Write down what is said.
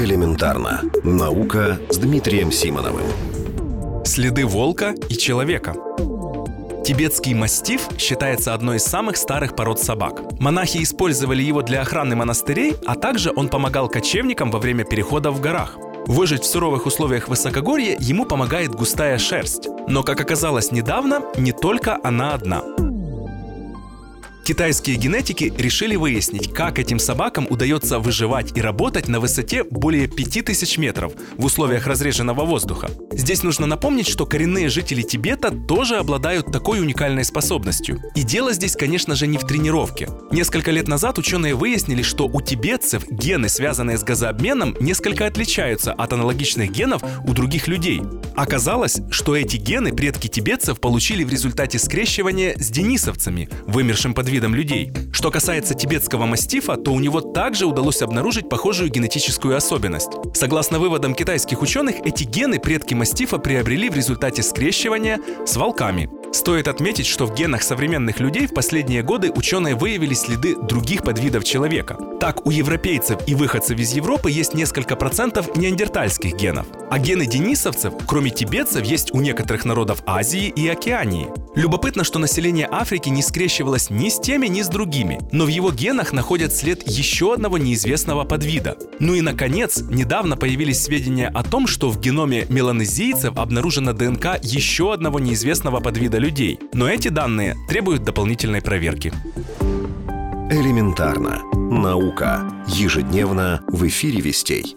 Элементарно. Наука с Дмитрием Симоновым. Следы волка и человека. Тибетский мастиф считается одной из самых старых пород собак. Монахи использовали его для охраны монастырей, а также он помогал кочевникам во время перехода в горах. Выжить в суровых условиях высокогорья ему помогает густая шерсть. Но, как оказалось недавно, не только она одна. Китайские генетики решили выяснить, как этим собакам удается выживать и работать на высоте более 5000 метров в условиях разреженного воздуха. Здесь нужно напомнить, что коренные жители Тибета тоже обладают такой уникальной способностью. И дело здесь, конечно же, не в тренировке. Несколько лет назад ученые выяснили, что у тибетцев гены, связанные с газообменом, несколько отличаются от аналогичных генов у других людей. Оказалось, что эти гены предки тибетцев получили в результате скрещивания с денисовцами, вымершим под видом людей. Что касается тибетского мастифа, то у него также удалось обнаружить похожую генетическую особенность. Согласно выводам китайских ученых, эти гены предки мастифа приобрели в результате скрещивания с волками. Стоит отметить, что в генах современных людей в последние годы ученые выявили следы других подвидов человека. Так, у европейцев и выходцев из Европы есть несколько процентов неандертальских генов. А гены денисовцев, кроме тибетцев, есть у некоторых народов Азии и Океании. Любопытно, что население Африки не скрещивалось ни с теми, ни с другими, но в его генах находят след еще одного неизвестного подвида. Ну и, наконец, недавно появились сведения о том, что в геноме меланезийцев обнаружена ДНК еще одного неизвестного подвида людей. Но эти данные требуют дополнительной проверки. Элементарно. Наука. Ежедневно в эфире «Вестей».